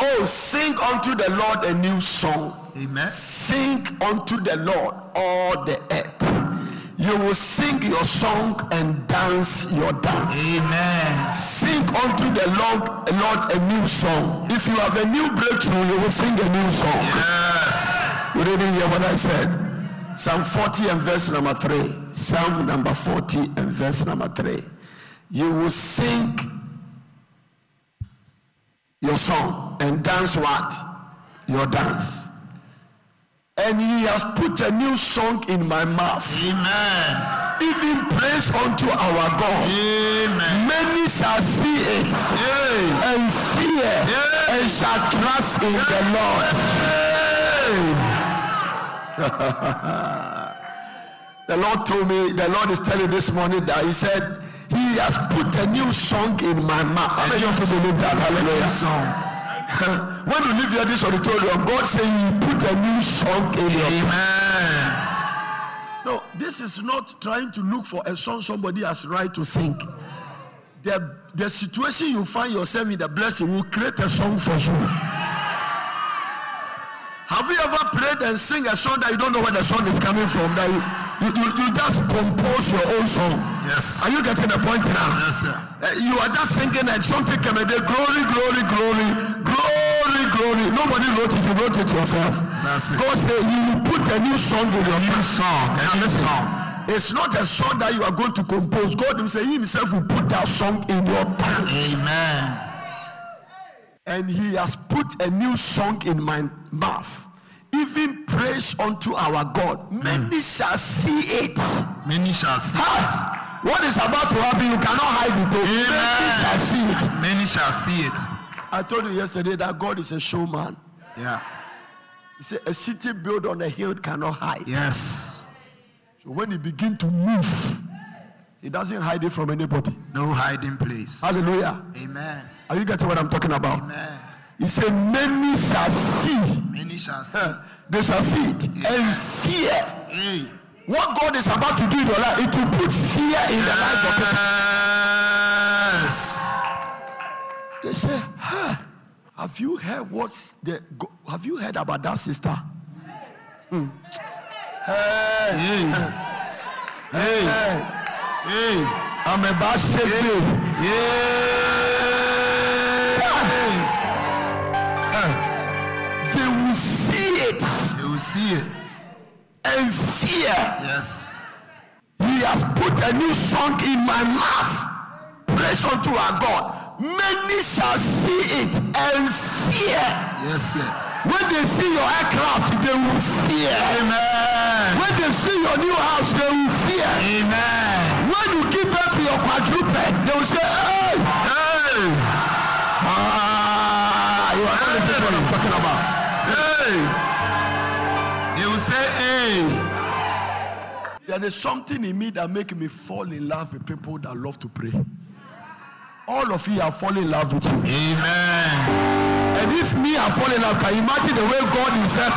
Oh, sing unto the Lord a new song. Amen. Sing unto the Lord all the earth. You will sing your song and dance your dance. Amen. Sing unto the Lord, Lord a new song. If you have a new breakthrough, you will sing a new song. Yes. You didn't hear what I said. Psalm 40 and verse number 3. Psalm number 40 and verse number 3. You will sing your song and dance what? Your dance. And he has put a new song in my mouth. Amen. Even praise unto our God. Amen. Many shall see it and fear Yeah. and shall trust in the Lord. the Lord told me, the Lord is telling this morning that He said, has put a new song in my mouth. How many of you believe that? Hallelujah. Song. when you leave here this auditorium, God said He put a new song in your Amen. No, this is not trying to look for a song somebody has right to sing. The, the situation you find yourself in, the blessing will create a song for you. Have you ever prayed and sing a song that you don't know where the song is coming from? That you, you, you, you just compose your own song. Yes. Are you getting the point now? Yes, sir. Uh, you are just singing and something came and glory, glory, glory, glory, glory. Nobody wrote it, you wrote it yourself. That's it. God said you will put a new song in your mouth. song. A new song. It's not a song that you are going to compose. God himself, he himself will put that song in your tongue. Amen. And he has put a new song in my mouth. Even praise unto our God. Many shall see it. Many shall see it. Heart. What is about to happen, you cannot hide it. oh. Many shall see it. Many shall see it. I told you yesterday that God is a showman. Yeah. He said, A city built on a hill cannot hide. Yes. So when he begin to move, he doesn't hide it from anybody. No hiding place. Hallelujah. Amen. Are you getting what I'm talking about? Amen. He said, Many shall see. Many shall see. Eh, They shall see it and fear. Hey. What God is about to do in your life, it will put fear in the life of people. They say, huh, have you heard what's the have you heard about that sister? Hmm. Hey, Hey. Hey. I'm about to say, Yeah. they will see it You will see it. And fear. Yes. He has put a new song in my mouth. Praise unto our God. Many shall see it and fear. Yes, sir. When they see your aircraft, they will fear. Amen. When they see your new house, they will fear. Amen. When you give birth to your quadruped, they will say, There is something in me that make me fall in love with people that love to pray. All of you are falling in love with you. Amen. And if me are falling in love, can you imagine the way God Himself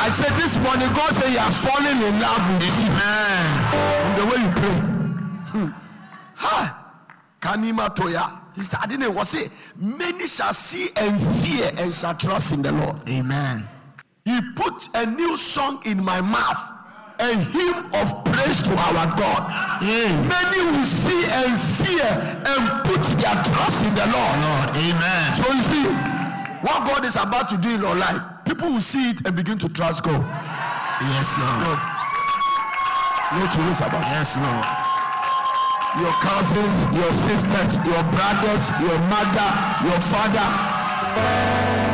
I said this morning, God said He has fallen in love with you. Amen. From the way you pray. Hmm. Ha! Kanima Toya. He started it was it. Many shall see and fear and shall trust in the Lord. Amen. He put a new song in my mouth, a hymn of praise to our God. Many will see and fear and put their trust in the Lord. Lord. Amen. So you see, what God is about to do in your life, people will see it and begin to trust God. Yes, Lord. No two ways about it. Yes, Lord. Your cousins, your sisters, your brothers, your mother, your father.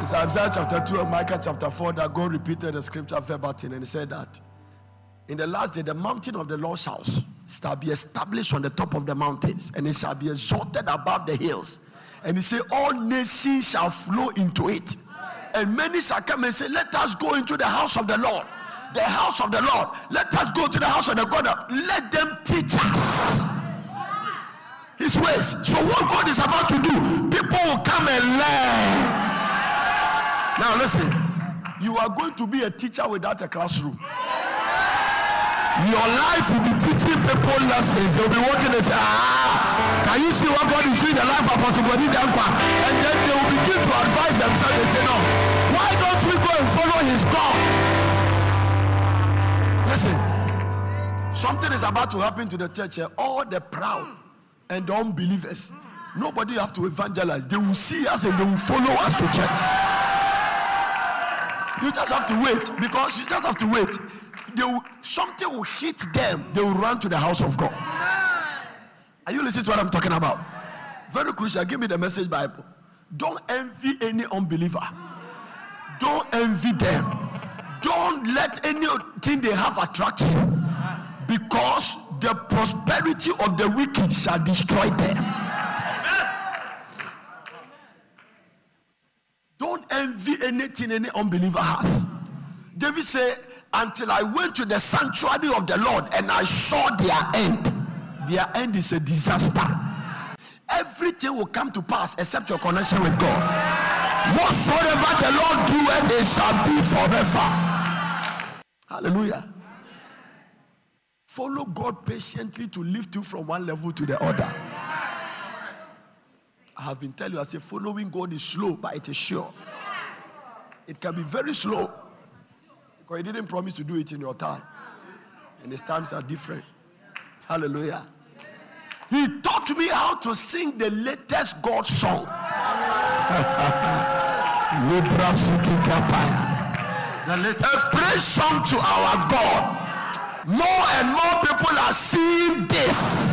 It's Isaiah chapter 2 and Micah chapter 4 that God repeated the scripture verbatim and he said that in the last day the mountain of the Lord's house shall be established on the top of the mountains and it shall be exalted above the hills. And he said, All nations shall flow into it. And many shall come and say, Let us go into the house of the Lord. The house of the Lord. Let us go to the house of the God. Let them teach us his ways. So, what God is about to do, people will come and learn. Now, listen, you are going to be a teacher without a classroom. Your life will be teaching people lessons. They'll be walking and say, Ah, can you see what God is doing in the life of Apostle Bodi Dankwa? And then they will begin to advise themselves. They say, No, why don't we go and follow his God? Listen, something is about to happen to the church here. All the proud and the unbelievers, nobody have to evangelize. They will see us and they will follow us to church. You just have to wait because you just have to wait. They will, something will hit them. They will run to the house of God. Are you listening to what I'm talking about? Very crucial. Give me the message Bible. Don't envy any unbeliever. Don't envy them. Don't let anything they have attract you. Because the prosperity of the wicked shall destroy them. Don't envy anything any unbeliever has. David said, Until I went to the sanctuary of the Lord and I saw their end. Their end is a disaster. Everything will come to pass except your connection with God. Whatsoever the Lord doeth, it shall be forever. Hallelujah. Follow God patiently to lift you from one level to the other. I have been telling you, I say, following God is slow, but it is sure. It can be very slow because He didn't promise to do it in your time, and His times are different. Hallelujah. He taught me how to sing the latest God song. Libra Suti Kapaya. The latest. A praise song to our God. More and more people are seeing this.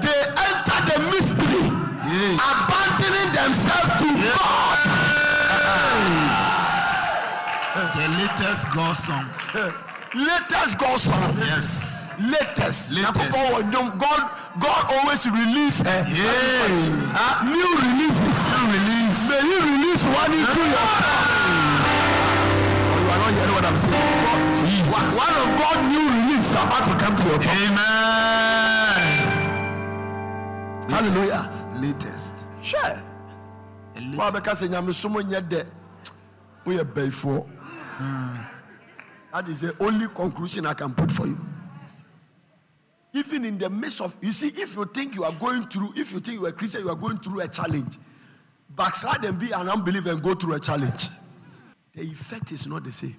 They enter the mystery, Yes. abandoning themselves latest God song. Latest God song. Yes. Latest. Latest. God, God always release uh, Yeah. uh, new releases. Release. May He release one into your Oh, you are not hearing what I'm saying. God, Jesus. one, of God new release is about to come to your top. Amen. Hallelujah. Latest. Sure. Wa latest. bɛka sɛ nyamesom nyɛ dɛ woyɛ that is the only conclusion i can put for you. Even in the midst of you see if you think you are going through if you think you are a christian you are going through a challenge backslide and be an unbeliever and go through a challenge the effect is not the same.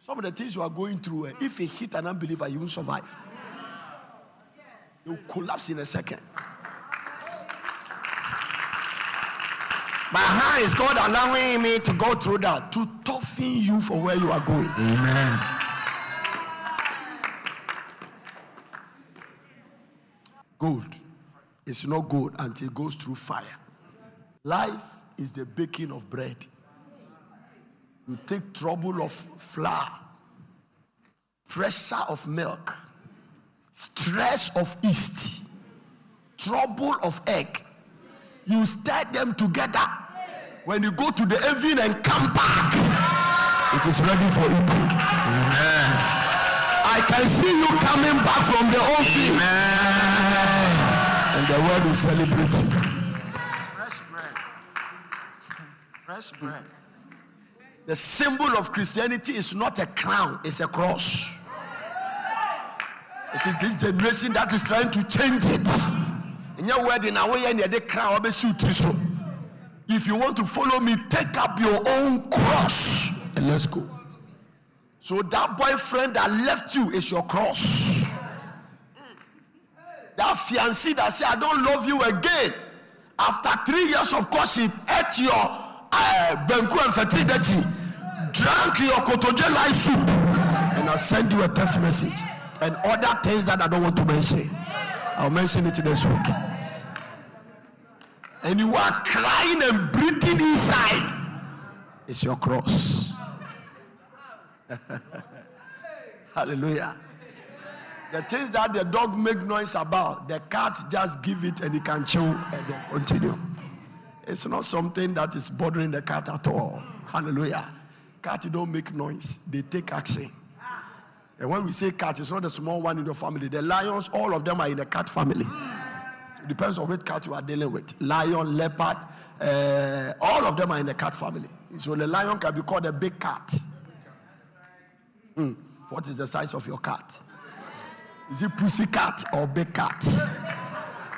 Some of the things you are going through eh, if it hit an unbeliever you won't survive. You collapse in a second. My how is God allowing me to go through that? To toughen you for where you are going. Amen. Gold is not gold until it goes through fire. Life is the baking of bread. You take trouble of flour, pressure of milk, stress of yeast, trouble of egg. You stir them together. When you go to the oven and come back, it is ready for eating. Amen. I can see you coming back from the oven. Amen. and the world will celebrate you. Fresh bread. Fresh bread. The symbol of Christianity is not a crown, it's a cross. It is this generation that is trying to change it. In your wedding, now we the crown. If you want to follow me, take up your own cross and let's go. So that boyfriend that left you is your cross. That fiancé that said, I don't love you again. After three years of courtship, ate your uh, banku and fetidachi, drank your kotoje light soup, and I'll send you a text message and other things that I don't want to mention. I'll mention it next week. And you are crying and breathing inside. It's your cross. Hallelujah. The things that the dog make noise about, the cat just give it and it can chew and then continue. It's not something that is bothering the cat at all. Hallelujah. Cat don't make noise, they take action. And when we say cat, it's not the small one in your family. The lions, all of them are in the cat family. So it depends on which cat you are dealing with. Lion, leopard, uh, all of them are in the cat family. So the lion can be called a big cat. For What is the size of your cat? Is it pussy cat or big cat?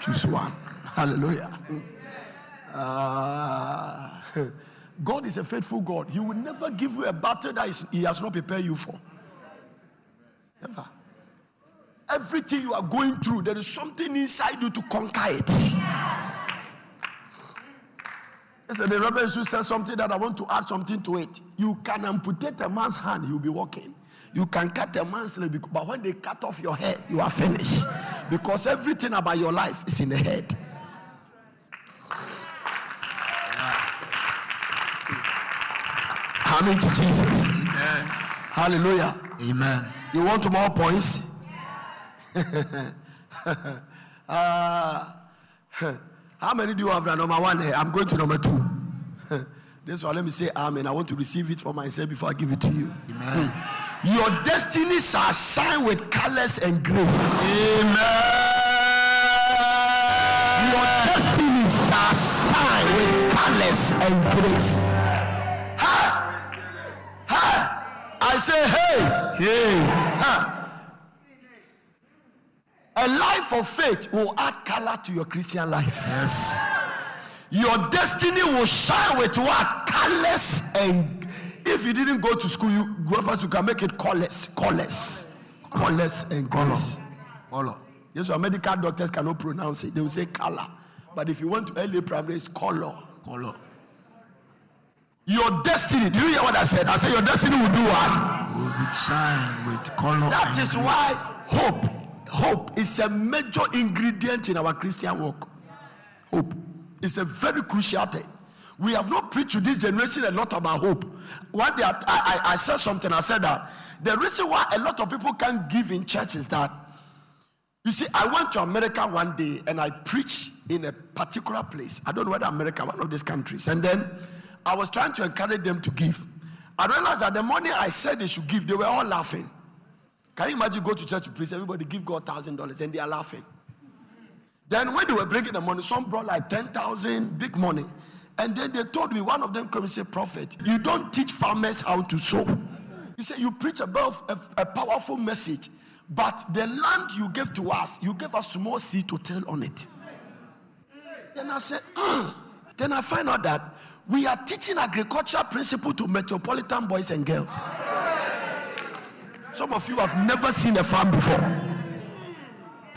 Choose one. Hallelujah. Uh, God is a faithful God. He will never give you a battle that is, He has not prepared you for. Never. Everything you are going through, there is something inside you to conquer it. Yesterday, Reverend Sue said something that I want to add something to it. You can amputate a man's hand, he'll be walking. You can cut a man's leg, but when they cut off your head, you are finished. Because everything about your life is in the head. Amen to Jesus. Amen. Hallelujah. Amen. You want more points? uh, how many do you have now? Number one, I'm going to number two. this one, let me say amen. I want to receive it for myself before I give it to you. Amen. Your destiny shall shine with colors and grace. Amen. Your destiny shall shine with colors and grace. Ha! Ha! I say, hey, Hey. ha! A life of faith will add color to your Christian life. Yes. Your destiny will shine with what? Colors and if you didn't go to school, you grow up you can make it colors, colors, colors and Color. colors. Color. Yes, our medical doctors cannot pronounce it. They will say color. But if you want to LA primary, it's color. Color. Your destiny. Do you hear what I said? I said your destiny will do what? Will be shine with color. That is grace. why hope, hope is a major ingredient in our Christian walk. Hope is a very crucial thing. We have not preached to this generation a lot about hope. One day I, I, I said something. I said that the reason why a lot of people can't give in church is that you see, I went to America one day and I preached in a particular place. I don't know whether America, one of these countries. And then I was trying to encourage them to give. I realized that the money I said they should give, they were all laughing. Can you imagine go to church to preach, everybody give God thousand dollars and they are laughing. Then when they were bringing the money, some brought like 10,000, big money. And then they told me, one of them came and said, Prophet, you don't teach farmers how to sow. He said, you preach about a, a powerful message, but the land you gave to us, you gave us small seed to tell on it. Then I said, "Mm." then I find out that we are teaching agricultural principle to metropolitan boys and girls. Some of you have never seen a farm before.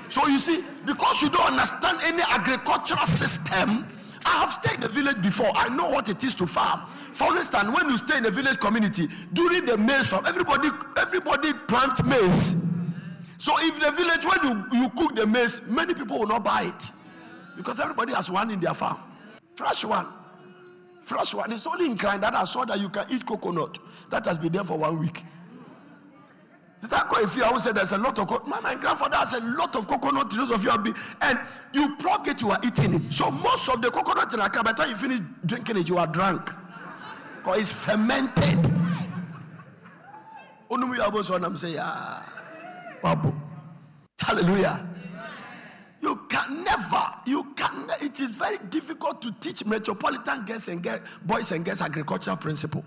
So you see, because you don't understand any agricultural system, I have stayed in a village before. I know what it is to farm. For instance, when you stay in a village community during the maize farm, everybody everybody plant maize. So if the village when you, you cook the maize, many people will not buy it because everybody has one in their farm, fresh one, fresh one. It's only in kind that I saw that you can eat coconut that has been there for one week. Sister I said there's a lot of coconut. My, my grandfather has a lot of coconut. Those of you have been, and you plug it, you are eating it. So most of the coconut in Accra, by the time you finish drinking it, you are drunk. Because it's fermented. I'm saying, ah, Hallelujah. You can never, you can, it is very difficult to teach metropolitan girls and girls, boys and girls agricultural principle.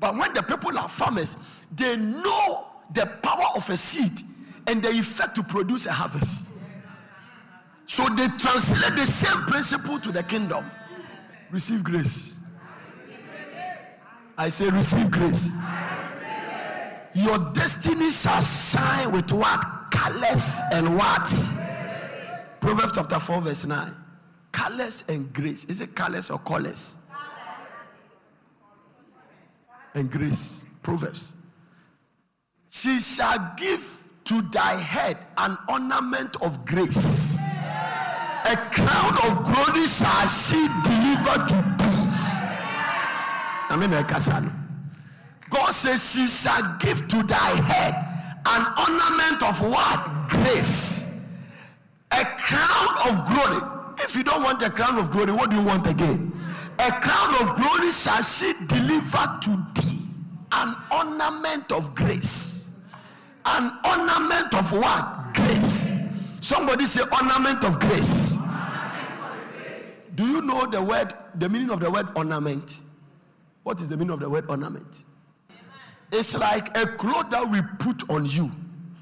But when the people are farmers, they know the power of a seed and the effect to produce a harvest. So they translate the same principle to the kingdom. Receive grace. I say, receive grace. Your destiny shall shine with what? Colors and what? Proverbs chapter 4, verse 9. Colors and grace. Is it colors or colors? And grace. Proverbs. She shall give to thy head an ornament of grace. A crown of glory shall she deliver to thee. God says, She shall give to thy head an ornament of what? Grace. A crown of glory. If you don't want a crown of glory, what do you want again? A crown of glory shall she deliver to thee. An ornament of grace. An ornament of what? Grace. Somebody say ornament of grace. Do you know the word, the meaning of the word ornament? What is the meaning of the word ornament? It's like a cloth that we put on you.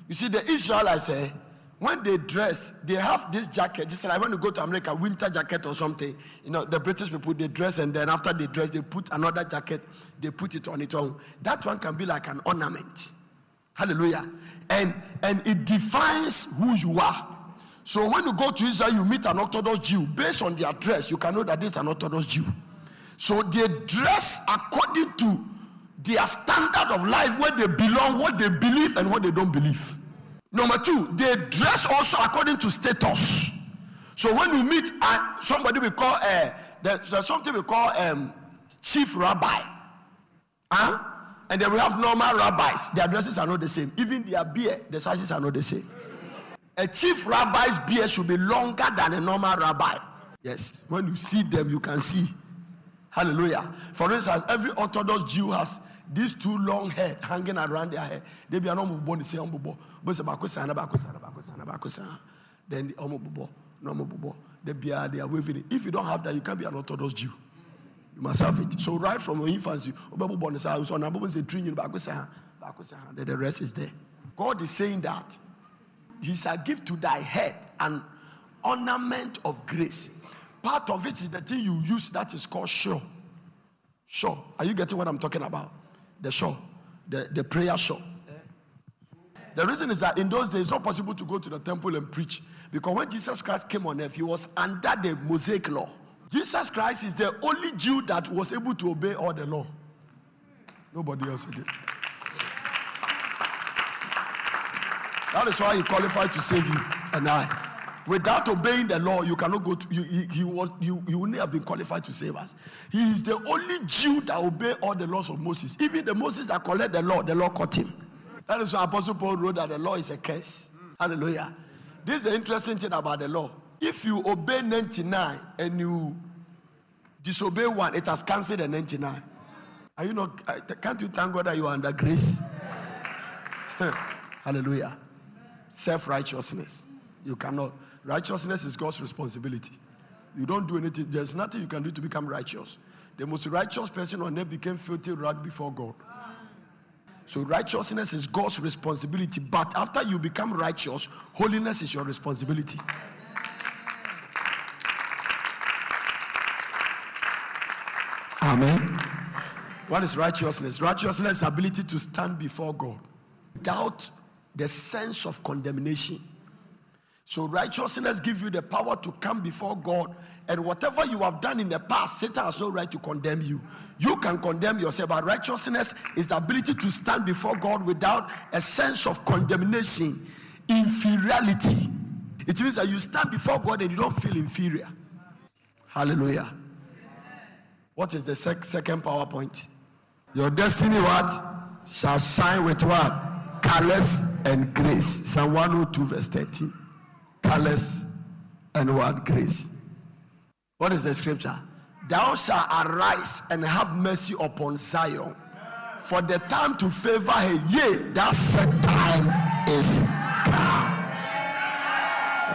You see, the Israelites, eh, when they dress, they have this jacket. Just like when you go to America, winter jacket or something. You know, the British people they dress, and then after they dress, they put another jacket. They put it on its own. That one can be like an ornament. Hallelujah. And and it defines who you are. So when you go to Israel, you meet an Orthodox Jew. Based on their dress, you can know that this is an Orthodox Jew. So they dress according to their standard of life, where they belong, what they believe, and what they don't believe. Number two, they dress also according to status. So when you meet uh, somebody we call uh, there's, something we call um, chief rabbi, huh? And then we have normal rabbis. Their dresses are not the same. Even their beard, the sizes are not the same. A chief rabbi's beard should be longer than a normal rabbi. Yes, when you see them, you can see. Hallelujah. For instance, every Orthodox Jew has these two long hair hanging around their hair. They be an they say omubo. But it's bakusana, bakusana, bakusana, bakusana. Then the omubo, no omubo. They be they are waving it. If you don't have that, you can't be an Orthodox Jew. You must have it. So right from infancy, omubo born is out. So now omubo is a tree in bakusana, bakusana. The rest is there. God is saying that He shall give to thy head an ornament of grace. Part of it is the thing you use that is called sure. Sure. Are you getting what I'm talking about? The sure. The, the prayer sure. The reason is that in those days it's not possible to go to the temple and preach because when Jesus Christ came on earth, he was under the Mosaic law. Jesus Christ is the only Jew that was able to obey all the law. Nobody else did. That is why he qualified to save you and I. Without obeying the law, you cannot go to, you, he, you, you wouldn't have been qualified to save us. He is the only Jew that obeyed all the laws of Moses. Even the Moses that collect the law, the law caught him. That is why Apostle Paul wrote that the law is a curse. Hallelujah. This is the interesting thing about the law. If you obey 99 and you disobey one, it has cancelled the 99. Are you not? Can't you thank God that you are under grace? Hallelujah. Self righteousness. You cannot. Righteousness is God's responsibility. You don't do anything. There's nothing you can do to become righteous. The most righteous person on earth became filthy rag before God. So righteousness is God's responsibility. But after you become righteous, holiness is your responsibility. Amen. What is righteousness? Righteousness is ability to stand before God without the sense of condemnation. So righteousness gives you the power to come before God, and whatever you have done in the past, Satan has no right to condemn you. You can condemn yourself, but righteousness is the ability to stand before God without a sense of condemnation, inferiority. It means that you stand before God and you don't feel inferior. Hallelujah. What is the sec- second PowerPoint? Your destiny what? Shall shine with what? Colors and grace. Psalm 102 verse 13 colors, and what? Grace. What is the scripture? Thou shalt arise and have mercy upon Zion. For the time to favor her, yea, that set time is come.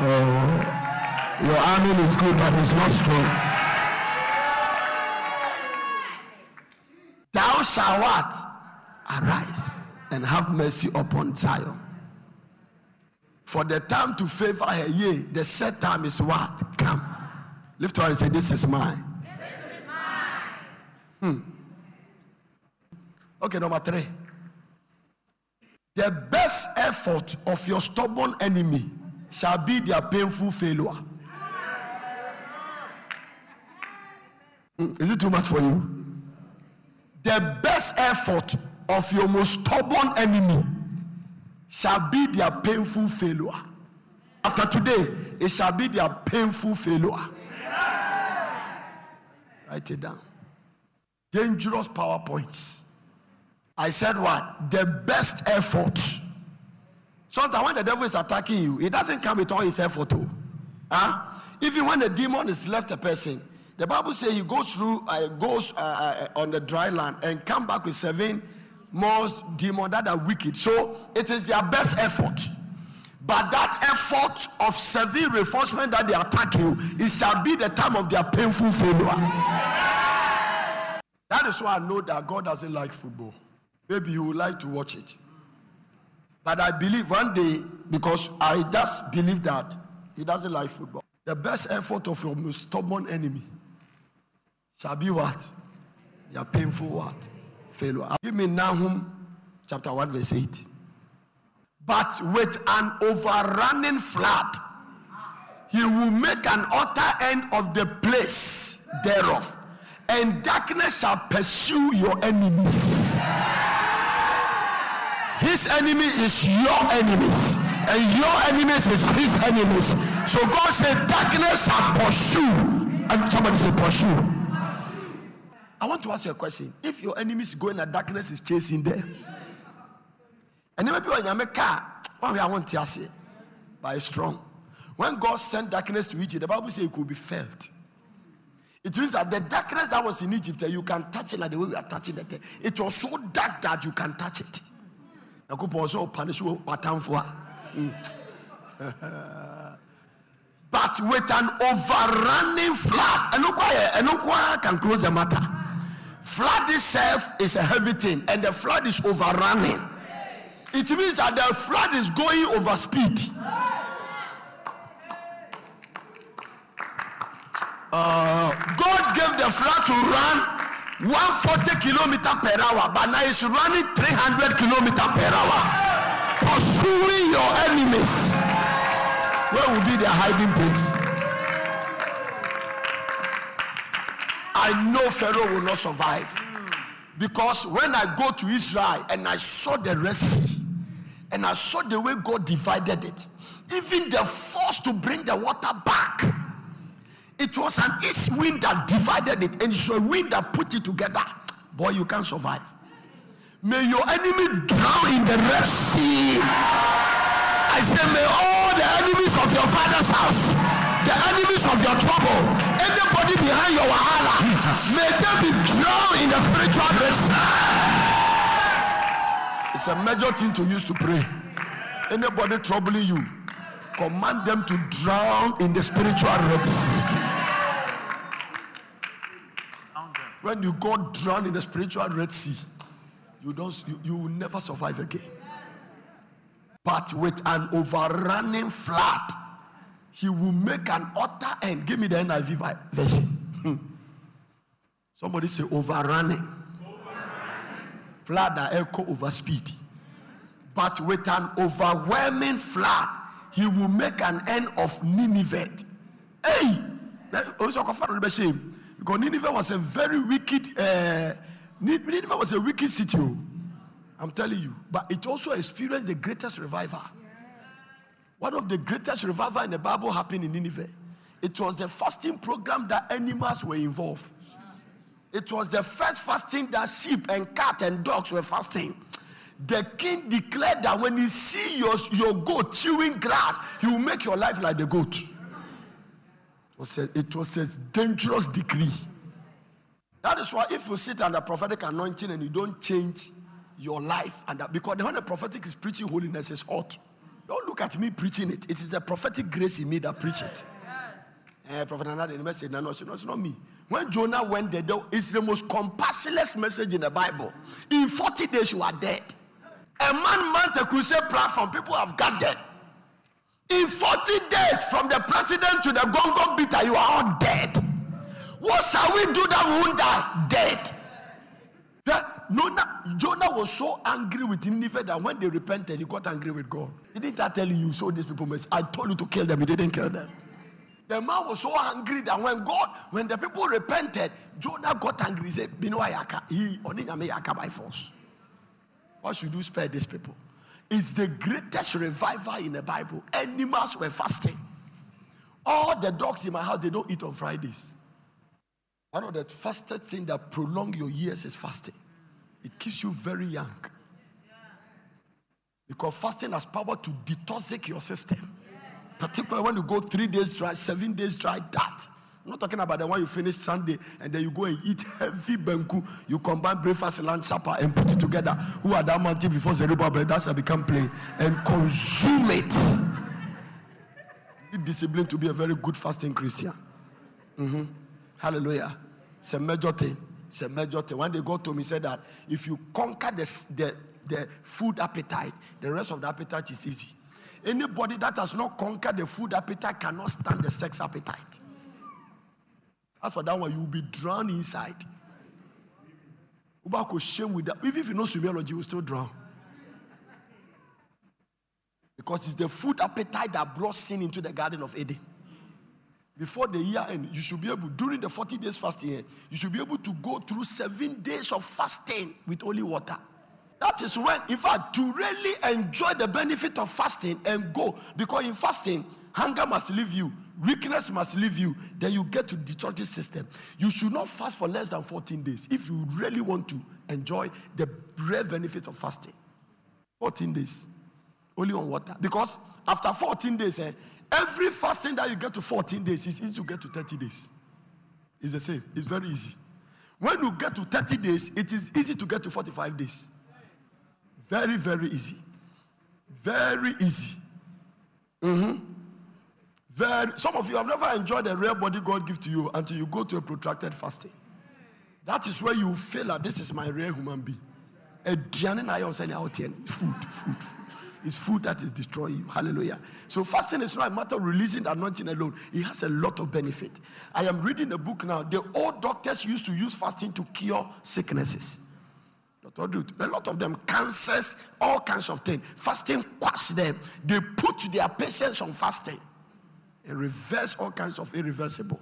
Oh, your army is good, but it's not strong. Thou shalt what? Arise and have mercy upon Zion. For the time to favor her, yea, the set time is what? Come. Lift hand and say, This is mine. This is mine. Hmm. Okay, number three. The best effort of your stubborn enemy shall be their painful failure. Hmm. Is it too much for you? The best effort of your most stubborn enemy shall be their painful failure. After today, it shall be their painful failure. Write it down. Dangerous PowerPoints. I said what? The best effort. Sometimes when the devil is attacking you, it doesn't come with all his effort. Too. Huh? Even when the demon is left a person, the Bible says he goes through, uh, goes uh, uh, on the dry land and come back with seven most demons that are wicked. So it is their best effort. But that effort of severe reinforcement that they attack you, it shall be the time of their painful failure. That is why I know that God doesn't like football. maybe you would like to watch it. But I believe one day, because I just believe that he doesn't like football. The best effort of your most stubborn enemy shall be what? Your painful what? Failure. Give me Nahum chapter 1, verse 8. But with an overrunning flood, he will make an utter end of the place thereof, and darkness shall pursue your enemies. His enemy is your enemies, and your enemies is his enemies. So God said, Darkness shall pursue. Somebody say, Pursue. I want to ask you a question. If your enemy is going and darkness is chasing them, and maybe when you make car, one way I want to say, it's strong. When God sent darkness to Egypt, the Bible says it could be felt. It means that the darkness that was in Egypt, you can touch it like the way we are touching it. It was so dark that you can touch it. Also oh, punish you, oh, mm. but with an overrunning flood, and look why can close the matter. Flood itself is a heavy thing, and the flood is overrunning. It means that the flood is going over speed. Uh, God gave the flood to run 140 kilometer per hour, but now it's running 300 kilometer per hour, pursuing your enemies. Where will be their hiding place? I know Pharaoh will not survive because when I go to Israel and I saw the Red Sea and I saw the way God divided it, even the force to bring the water back it was an east wind that divided it, and it's a wind that put it together. Boy, you can't survive. May your enemy drown in the Red Sea. I say, may all the enemies of your father's house, the enemies of your trouble, anybody behind your wahala, may they be drowned in the spiritual Red Sea. It's a major thing to use to pray. Anybody troubling you, command them to drown in the spiritual Red Sea. When you go drown in the spiritual Red Sea, you don't you, you will never survive again. But with an overrunning flood, he will make an utter end. Give me the NIV version. Hmm. Somebody say overrunning. overrunning. Flood that echo over speed. But with an overwhelming flood, he will make an end of Nineveh. Hey! Because Nineveh was a very wicked, uh, Nineveh was a wicked city. oh. I'm telling you. But it also experienced the greatest revival. One of the greatest revival in the Bible happened in Nineveh. It was the fasting program that animals were involved. It was the first fasting that sheep and cat and dogs were fasting. The king declared that when you see your, your goat chewing grass, he will make your life like the goat. It was a, it was a dangerous decree. That is why if you sit under prophetic anointing and you don't change your life, and that, because when the prophetic is preaching holiness is hot. Don't look at me preaching it. It is the prophetic grace in me that preach it. Eh, Prophet Anad in the message, no, no, it's not me. When Jonah went there, though, it's the most compassionless message in the Bible. In 40 days, you are dead. A man mount a crusade platform, people have gathered. In 40 days, from the president to the gongo beater, you are all dead. What shall we do that we won't die? Dead. Jonah, Jonah was so angry with Nineveh that when they repented, he got angry with God. Didn't I tell you, you saw these people mess? I told you to kill them, you didn't kill them. The man was so angry that when God, when the people repented, Jonah got angry. He said, Bino ayaka, he yaka by force. What should you spare these people? It's the greatest revival in the Bible. Animals were fasting. All the dogs in my house, they don't eat on Fridays. One of the fastest things that prolong your years is fasting. It keeps you very young. Because fasting has power to detoxic your system. Particularly when you go three days dry, seven days dry, that. I'm not talking about the one you finish Sunday and then you go and eat heavy banku. You combine breakfast, lunch, supper, and put it together. Who are that mountain before Zerubbabel? That's a become plain and consume it. Be disciplined to be a very good fasting Christian. Mhm. Hallelujah. It's a major thing. It's a major thing. When they got to me, said that if you conquer the, the, the food appetite, the rest of the appetite is easy. Anybody that has not conquered the food appetite cannot stand the sex appetite. As for that one, you will be drowned inside. Ubako shame with that. Even if you know swimmology, you will still drown. Because it's the food appetite that brought sin into the Garden of Eden. Before the year end, you should be able, during the 40 days fasting, eh, you should be able to go through seven days of fasting with only water. That is when, in fact, to really enjoy the benefit of fasting and go, because in fasting, hunger must leave you, weakness must leave you, then you get to the digestive system. You should not fast for less than 14 days if you really want to enjoy the real benefit of fasting. 14 days only on water because after 14 days eh, every fasting that you get to 14 days is easy to get to 30 days. It's the same. It's very easy. When you get to 30 days it is easy to get to 45 days. Very very easy. Very easy. Mhm. very some of you have never enjoyed the real body god gives to you until you go to a protracted fasting. That is where you feel that this is my real human being. Food food food it's food that is destroying you. Hallelujah. So fasting is not a matter of releasing the anointing alone. It has a lot of benefit. I am reading a book now. The old doctors used to use fasting to cure sicknesses. Dr. Dude, a lot of them. Cancers all kinds of things. Fasting quash them. They put their patients on fasting. And reverse all kinds of irreversible.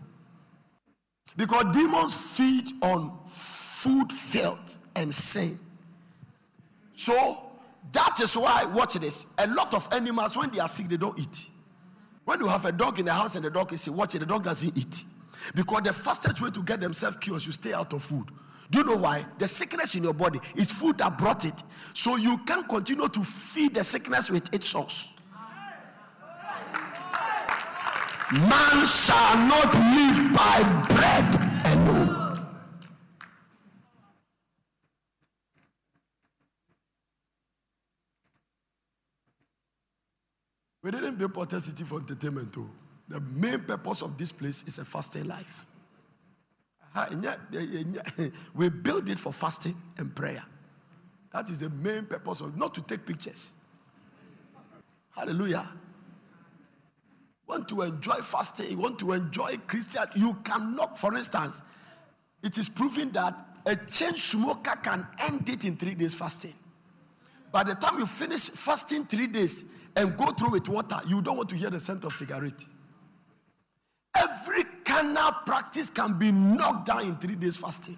Because demons feed on food filth and sin. So that is why, watch this. A lot of animals, when they are sick, they don't eat. When you have a dog in the house and the dog is sick, watch it, the dog doesn't eat. Because the fastest way to get themselves cured is to stay out of food. Do you know why? The sickness in your body is food that brought it. So you can continue to feed the sickness with its source. Man shall not live by bread alone. Porter City for entertainment. Too. The main purpose of this place is a fasting life. We build it for fasting and prayer. That is the main purpose of not to take pictures. Hallelujah. Want to enjoy fasting, want to enjoy Christian, you cannot, for instance, it is proven that a chain smoker can end it in three days fasting. By the time you finish fasting three days and go through with water, you don't want to hear the scent of cigarette. Every carnal practice can be knocked down in three days fasting.